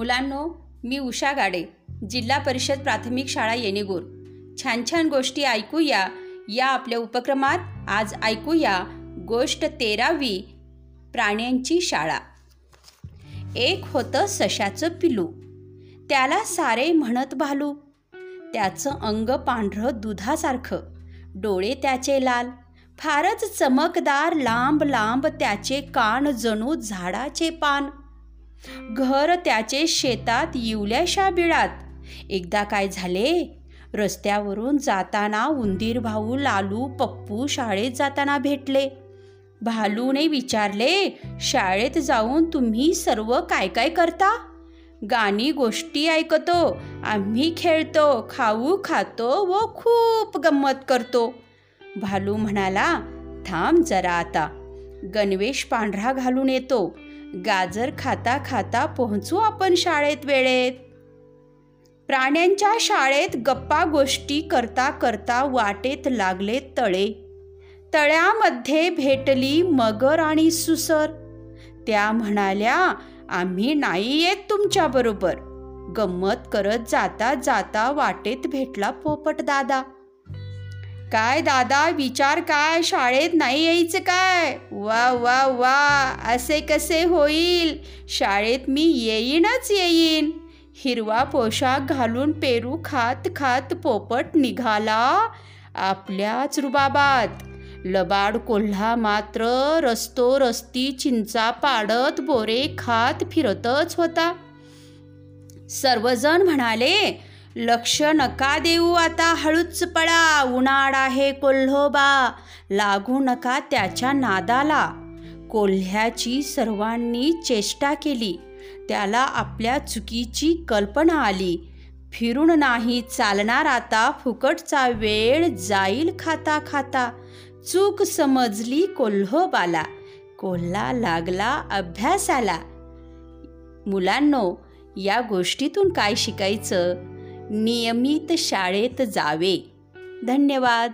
मुलांनो मी उषा गाडे जिल्हा परिषद प्राथमिक शाळा येणेगूर. छान छान गोष्टी ऐकूया. या आपल्या उपक्रमात आज ऐकूया गोष्ट तेरावी प्राण्यांची शाळा. एक होतं सशाचं पिलू. त्याला सारे म्हणत भालू. त्याचं अंग पांढरं दुधासारखं. डोळे त्याचे लाल. फारच चमकदार लांब लांब त्याचे कान जणू झाडाचे पान. घर त्याचे शेतात येवल्याशा बिळात. एकदा काय झाले? रस्त्यावरून जाताना उंदीर भाऊ लालू पप्पू शाळेत जाताना भेटले. भालूने विचारले शाळेत जाऊन तुम्ही सर्व काय काय करता? गाणी गोष्टी ऐकतो आम्ही खेळतो खाऊ खातो व खूप गंमत करतो. भालू म्हणाला थांब जरा आता. गणवेश पांढरा घालून येतो. गाजर खाता खाता पोहोचू आपण शाळेत वेळेत. प्राण्यांच्या शाळेत गप्पा गोष्टी करता करता वाटेत लागले तळे. तळ्यामध्ये भेटली मगर आणि सुसर. त्या म्हणाल्या आम्ही नाही येत तुमच्याबरोबर गंमत करत जाता जाता वाटेत भेटला पोपट दादा. काय दादा विचार काय? शाळेत नाही यायचं काय? वा वा वा असे कसे होईल? शाळेत मी येईनच येईन. हिरवा पोशाख घालून पेरू खात खात पोपट निघाला आपल्याच रुबाबात. लबाड कोल्हा मात्र रस्तो रस्ती चिंचा पाडत बोरे खात फिरतच होता. सर्वजण म्हणाले लक्ष नका देऊ आता हळूच पळा उन्हाळ आहे कोल्होबा. लागू नका त्याच्या नादाला. कोल्ह्याची सर्वांनी चेष्टा केली. त्याला आपल्या चुकीची कल्पना आली. फिरून नाही चालणार आता फुकटचा वेळ जाईल खाता खाता. चूक समजली कोल्होबाला. कोल्हा लागला अभ्यासाला. मुलांनो या गोष्टीतून काय शिकायचं? नियमित शाळेत जावे. धन्यवाद.